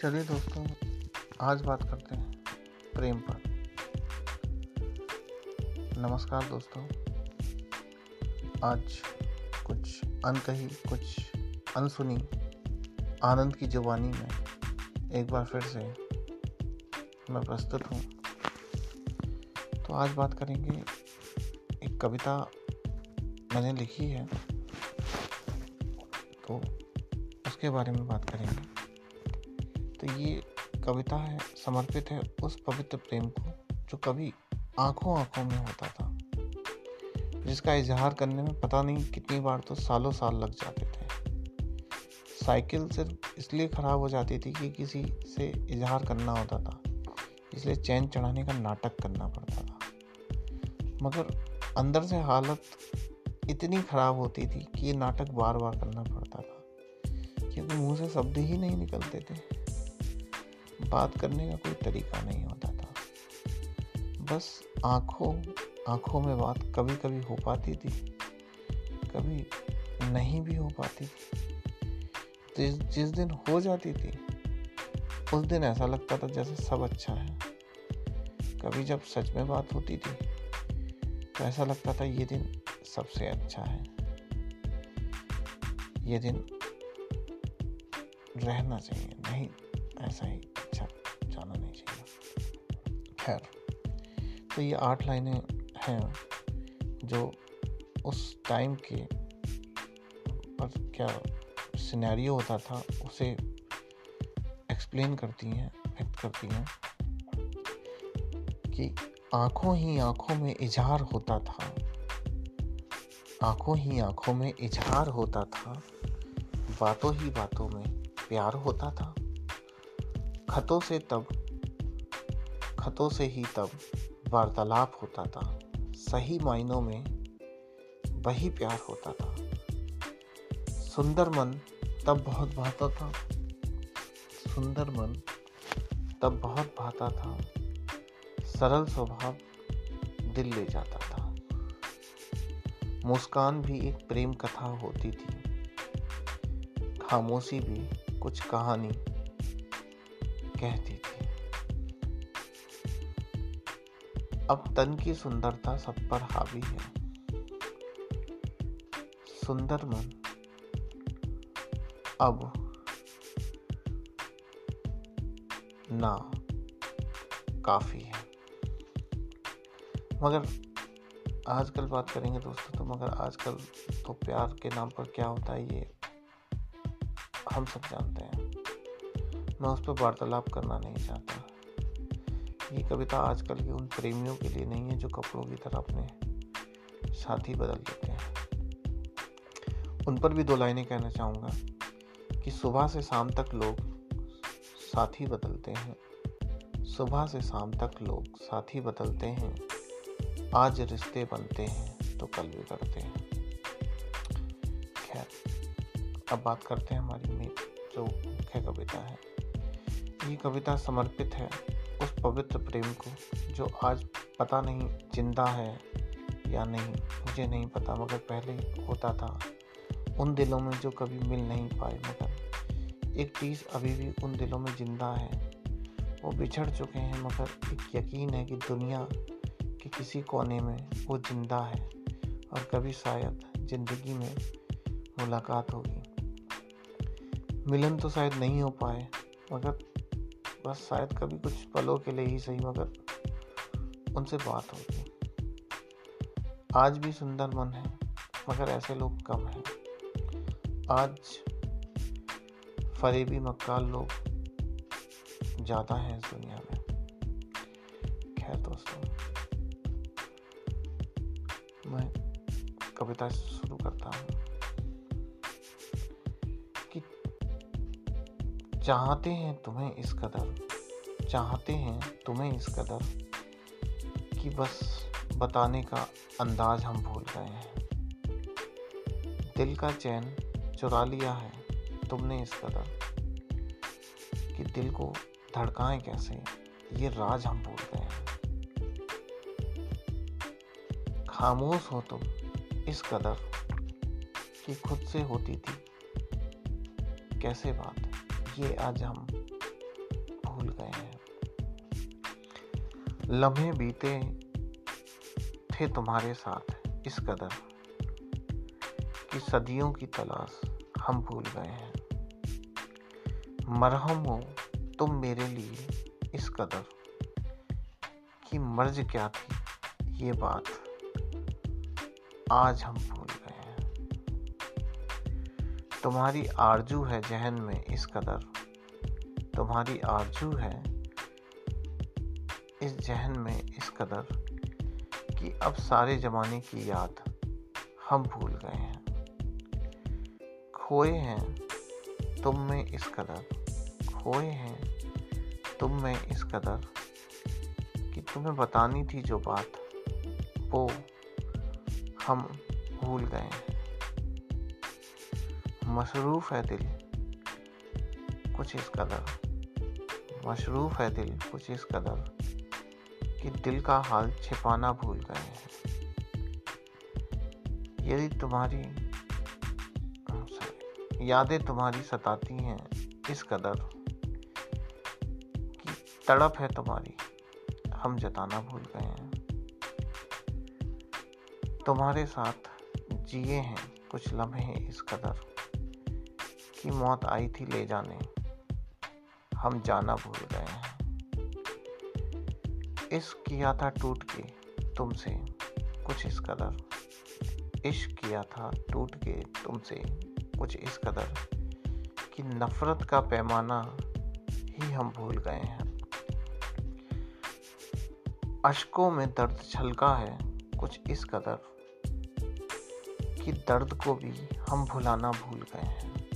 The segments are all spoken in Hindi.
चलिए दोस्तों, आज बात करते हैं प्रेम पर। नमस्कार दोस्तों। आज कुछ अनकही, कुछ अनसुनी, आनंद की जुबानी में एक बार फिर से मैं प्रस्तुत हूँ। तो आज बात करेंगे, एक कविता मैंने लिखी है तो उसके बारे में बात करेंगे। तो ये कविता है, समर्पित है उस पवित्र प्रेम को, जो कभी आँखों आँखों में होता था। जिसका इजहार करने में पता नहीं कितनी बार तो सालों साल लग जाते थे। साइकिल सिर्फ़ इसलिए ख़राब हो जाती थी कि किसी से इजहार करना होता था। इसलिए चैन चढ़ाने का नाटक करना पड़ता था। मगर अंदर से हालत इतनी ख़राब होती थी कि ये नाटक बार बार करना पड़ता था। क्योंकि मुँह से शब्द ही नहीं निकलते थे। बात करने का कोई तरीका नहीं होता था। बस आँखों आँखों में बात कभी कभी हो पाती थी, कभी नहीं भी हो पाती थी। जिस जिस दिन हो जाती थी, उस दिन ऐसा लगता था जैसे सब अच्छा है। कभी जब सच में बात होती थी तो ऐसा लगता था ये दिन सबसे अच्छा है। ये दिन रहना चाहिए, नहीं, ऐसा ही खैर तो ये आठ लाइनें हैं जो उस टाइम के पर क्या सिनेरियो होता था, उसे एक्सप्लेन करती हैं, व्यक्त करती हैं कि आँखों ही आँखों में इजहार होता था। आँखों ही आँखों में इजहार होता था, बातों ही बातों में प्यार होता था। खतों से तब, खतों से ही तब वार्तालाप होता था। सही मायनों में वही प्यार होता था। सुंदर मन तब बहुत भाता था। सुंदर मन तब बहुत भाता था। सरल स्वभाव दिल ले जाता था। मुस्कान भी एक प्रेम कथा होती थी। खामोशी भी कुछ कहानी कहती थी। अब तन की सुंदरता सब पर हावी है। सुंदर मन। अब। ना। काफ़ी है। मगर आजकल बात करेंगे दोस्तों तो मगर आजकल तो प्यार के नाम पर क्या होता है ये हम सब जानते हैं। मैं उस पर वार्तालाप करना नहीं चाहता। ये कविता आजकल के उन प्रेमियों के लिए नहीं है, जो कपड़ों की तरह अपने साथी बदल देते हैं। उन पर भी दो लाइनें कहना चाहूँगा कि सुबह से शाम तक लोग साथी बदलते हैं। सुबह से शाम तक लोग साथी बदलते हैं। आज रिश्ते बनते हैं तो कल बिगड़ते हैं। खैर, अब बात करते हैं हमारी जो मुख्य कविता है। ये कविता समर्पित है उस पवित्र प्रेम को, जो आज पता नहीं ज़िंदा है या नहीं, मुझे नहीं पता, मगर पहले होता था। उन दिलों में जो कभी मिल नहीं पाए, मगर एक चीज़ अभी भी उन दिलों में ज़िंदा है। वो बिछड़ चुके हैं, मगर एक यकीन है कि दुनिया के किसी कोने में वो ज़िंदा है, और कभी शायद ज़िंदगी में मुलाकात होगी। मिलन तो शायद नहीं हो पाए, मगर बस शायद कभी कुछ पलों के लिए ही सही, मगर उनसे बात होगी आज भी सुंदर मन है, मगर ऐसे लोग कम हैं। आज फरेबी मक्काल लोग ज़्यादा हैं इस दुनिया में। खैर दोस्तों, मैं कविता शुरू करता हूँ। चाहते हैं तुम्हें इस कदर, चाहते हैं तुम्हें इस कदर कि बस बताने का अंदाज हम भूल गए हैं। दिल का चैन चुरा लिया है तुमने इस कदर कि दिल को धड़काएँ कैसे, ये राज हम भूल गए हैं। खामोश हो तुम इस कदर कि खुद से होती थी, कैसे बात? ये आज हम भूल गए हैं। लम्हे बीते थे तुम्हारे साथ इस कदर कि सदियों की तलाश हम भूल गए हैं। मरहम हो तुम मेरे लिए इस कदर कि मर्ज क्या थी ये बात आज हम तुम्हारी आरज़ू है जहन में इस कदर। तुम्हारी आरज़ू है इस जहन में इस कदर कि अब सारे जमाने की याद हम भूल गए हैं। खोए हैं तुम में इस कदर। खोए हैं तुम में इस कदर कि तुम्हें बतानी थी जो बात, वो हम भूल गए हैं। मशरूफ़ है दिल। कुछ इस कदर। मशरूफ़ है दिल, कुछ इस कदर। कि दिल का हाल छिपाना भूल गए हैं। यदि तुम्हारी यादें तुम्हारी सताती हैं इस कदर कि तड़प है तुम्हारी, हम जताना भूल गए हैं। तुम्हारे साथ जिए हैं कुछ लम्हे इस कदर। कि मौत आई थी ले जाने। हम जाना भूल गए हैं। इश्क किया था टूट के तुमसे, कुछ इस कदर। इश्क किया था टूट के तुमसे, कुछ इस कदर कि नफरत का पैमाना ही हम भूल गए हैं। अशकों में दर्द छलका है, कुछ इस कदर कि दर्द को भी हम भुलाना भूल गए हैं।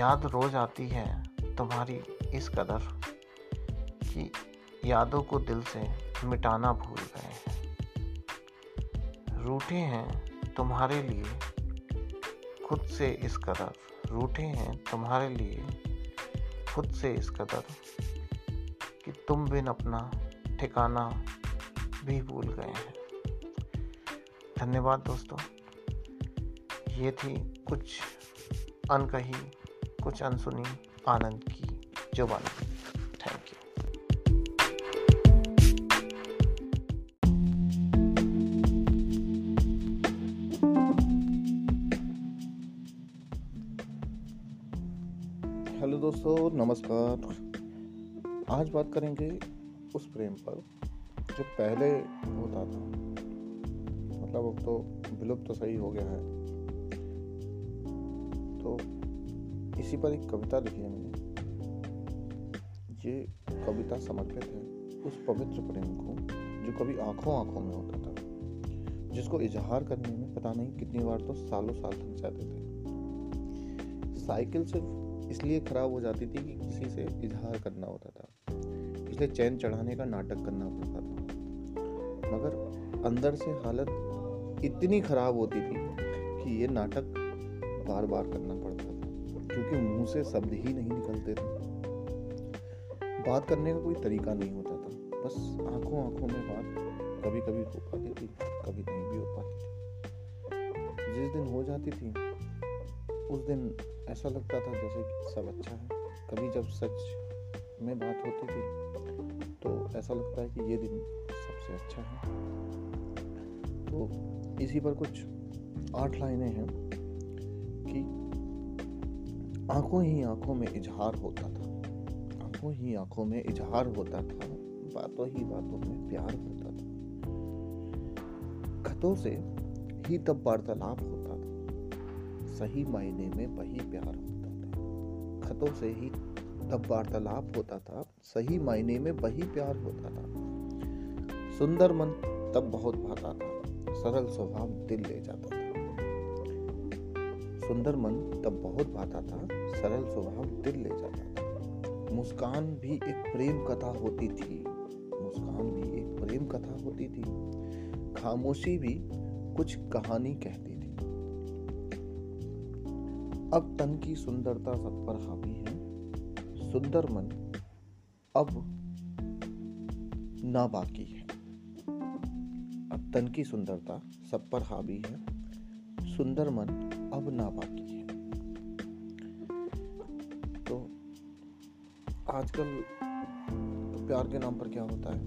याद रोज आती है तुम्हारी इस कदर कि यादों को दिल से मिटाना भूल गए हैं। रूठे हैं तुम्हारे लिए, खुद से इस कदर। रूठे हैं तुम्हारे लिए, खुद से इस कदर कि तुम बिन अपना ठिकाना भी भूल गए हैं। धन्यवाद दोस्तों। ये थी कुछ अनकही कुछ अनसुनी आनंद की जो जुबानी थैंक यू हेलो दोस्तों, नमस्कार। आज बात करेंगे उस प्रेम पर जो पहले होता था। मतलब अब तो विलुप्त तो सही हो गया है। तो इसी पर एक कविता लिखी है मैंने। ये कविता समर्पित है उस पवित्र प्रेम को, जो कभी आँखों आँखों में होता था, जिसको इजहार करने में पता नहीं कितनी बार तो सालों साल लग जाते थे। साइकिल सिर्फ़ इसलिए खराब हो जाती थी कि किसी से इजहार करना होता था, इसलिए चैन चढ़ाने का नाटक करना पड़ता था। मगर अंदर से हालत इतनी खराब होती थी कि ये नाटक बार बार करना पड़ता क्योंकि मुँह से शब्द ही नहीं निकलते थे। बात करने का कोई तरीका नहीं होता था। बस आँखों आँखों में बात कभी कभी हो पाती थी, कभी नहीं भी हो पाती थी। जिस दिन हो जाती थी, उस दिन ऐसा लगता था जैसे कि सब अच्छा है। कभी जब सच में बात होती थी तो ऐसा लगता है कि ये दिन सबसे अच्छा है। तो इसी पर कुछ आठ लाइनें हैं। आँखों ही आँखों में इजहार होता था। आँखों ही आँखों में इजहार होता था। बातों ही बातों में प्यार होता था। खतों से ही तब वार्तालाप होता था। सही मायने में वही प्यार होता था। खतों से ही तब वार्तालाप होता था। सही मायने में वही प्यार होता था। सुंदर मन तब बहुत भाता था। सरल स्वभाव दिल ले जाता था। सुंदर मन तब बहुत भाता था। सरल स्वभाव दिल ले जाता था। मुस्कान भी एक प्रेम कथा होती थी। मुस्कान भी एक प्रेम कथा होती थी। खामोशी भी कुछ कहानी कहती थी। अब तन की सुंदरता सब पर हावी है। सुंदर मन अब ना बाकी है तन की सुंदरता सब पर हावी है। सुंदर मन अब ना बाकी है। आजकल प्यार के नाम पर क्या होता है?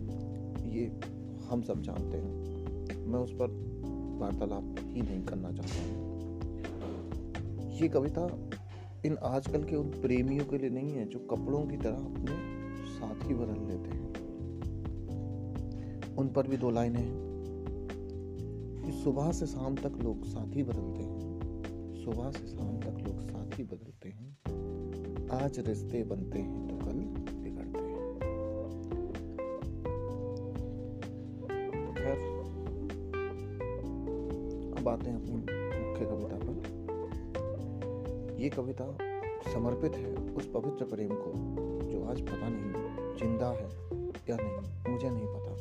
ये हम सब जानते हैं। मैं उस पर वार्तालाप ही नहीं करना चाहता हूँ। ये कविता इन आजकल के उन प्रेमियों के लिए नहीं है, जो कपड़ों की तरह अपने साथी बदल लेते हैं। उन पर भी दो लाइनें हैं। कि सुबह से शाम तक लोग साथी बदलते हैं। सुबह से शाम तक लोग साथी बदलते हैं। आज रिश्ते बनते हैं। हैं अपनी मुख्य कविता पर। ये कविता समर्पित है उस पवित्र प्रेम को, जो आज पता नहीं, ज़िंदा है या नहीं, मुझे नहीं पता।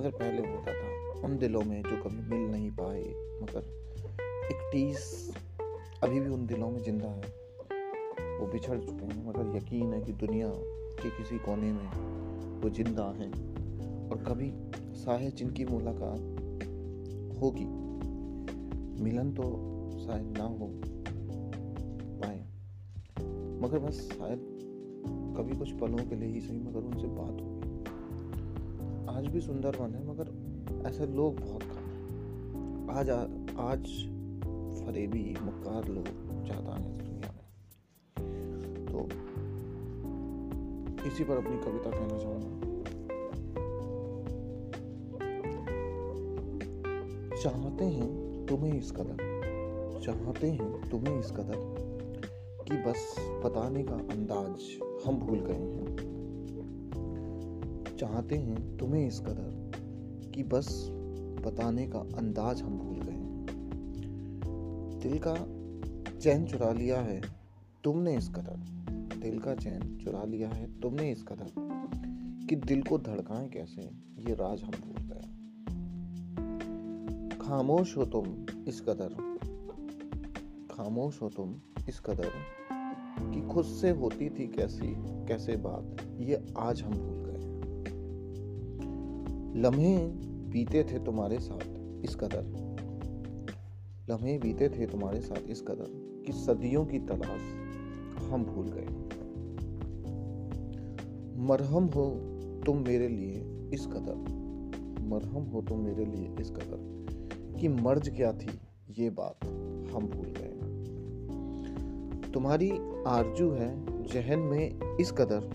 मगर पहले होता था, उन दिलों में जो कभी मिल नहीं पाए, मगर एक टीस अभी भी उन दिलों में ज़िंदा है। वो बिछड़ चुके हैं, मगर यकीन है कि दुनिया के किसी कोने में वो ज़िंदा हैं। और कभी शायद जिनकी मुलाकात होगी मिलन तो शायद ना हो पाए। मगर बस शायद कभी कुछ पलों के लिए ही सही मगर उनसे बात होगी। आज भी सुंदर बन है मगर ऐसे लोग बहुत कम हैं। आज आ, आज फरेबी मक्कार लोग ज़्यादा हैं दुनिया में। तो इसी पर अपनी कविता कहना चाहूँगा। चाहते हैं तुम्हें इस कदर, चाहते हैं तुम्हें इस कदर कि बस बताने का अंदाज हम भूल गए हैं। चाहते हैं तुम्हें इस कदर कि बस बताने का अंदाज हम भूल गए हैं। दिल का चैन चुरा लिया है, तुमने इस कदर। दिल का चैन चुरा लिया है, तुमने इस कदर कि दिल को धड़काएँ कैसे, ये राज हम भूल खामोश हो तुम इस कदर। खामोश हो तुम इस कदर कि खुद से होती थी कैसी, कैसे बात, ये आज हम भूल गए लम्हे बीते थे तुम्हारे साथ इस कदर। लम्हे बीते थे तुम्हारे साथ इस कदर कि सदियों की तलाश हम भूल गए मरहम हो तुम मेरे लिए इस कदर। मरहम हो तुम मेरे लिए इस कदर। कि मर्ज क्या थी, ये बात हम भूल गए तुम्हारी आरज़ू है जहन में इस कदर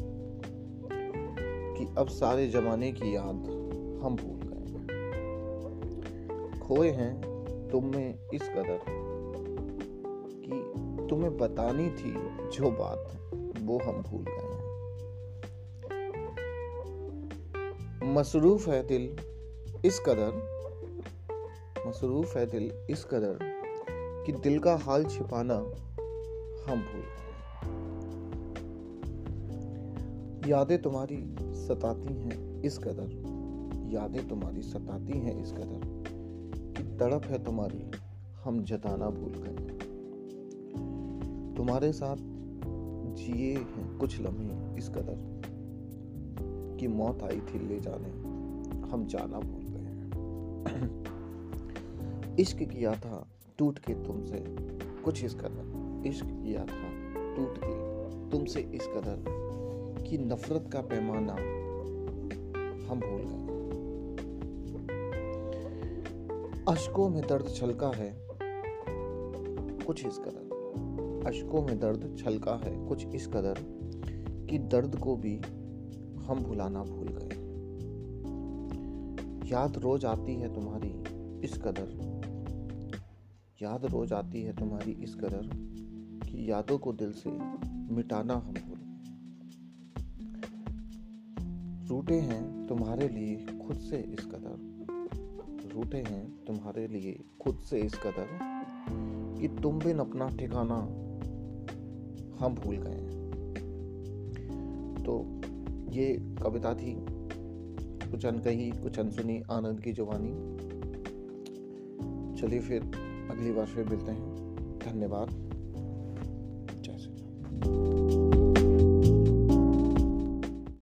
कि अब सारे जमाने की याद हम भूल गए खोए हैं तुम में इस कदर कि तुम्हें बतानी थी जो बात वो हम भूल गए मसरूफ है दिल इस कदर मसरूफ है दिल इस कदर कि दिल का हाल छिपाना हम भूल यादें तुम्हारी सताती हैं इस कदर। यादें तुम्हारी सताती हैं इस कदर कि तड़प है तुम्हारी हम जताना भूल गए। तुम्हारे साथ जिए हैं कुछ लम्हे इस कदर कि मौत आई थी ले जाने हम जाना भूल गए इश्क किया था, टूट के तुमसे कुछ इस कदर। इश्क किया था, टूट के तुमसे इस कदर कि नफरत का पैमाना हम भूल गए। अशकों में दर्द छलका है, कुछ इस कदर। अशकों में दर्द छलका है, कुछ इस कदर कि दर्द को भी हम भुलाना भूल गए। याद रोज आती है तुम्हारी इस कदर। याद रोज आती है तुम्हारी इस कदर कि यादों को दिल से मिटाना हम भूल रूटे हैं तुम्हारे लिए खुद से इस कदर। रूठे हैं तुम्हारे लिए खुद से इस कदर कि तुम बिन अपना ठिकाना हम भूल गए तो ये कविता थी। कुछ अनकही, कुछ अनसुनी, आनंद की जवानी। चलिए फिर अगली बार फिर मिलते हैं। धन्यवाद। जय श्री राम।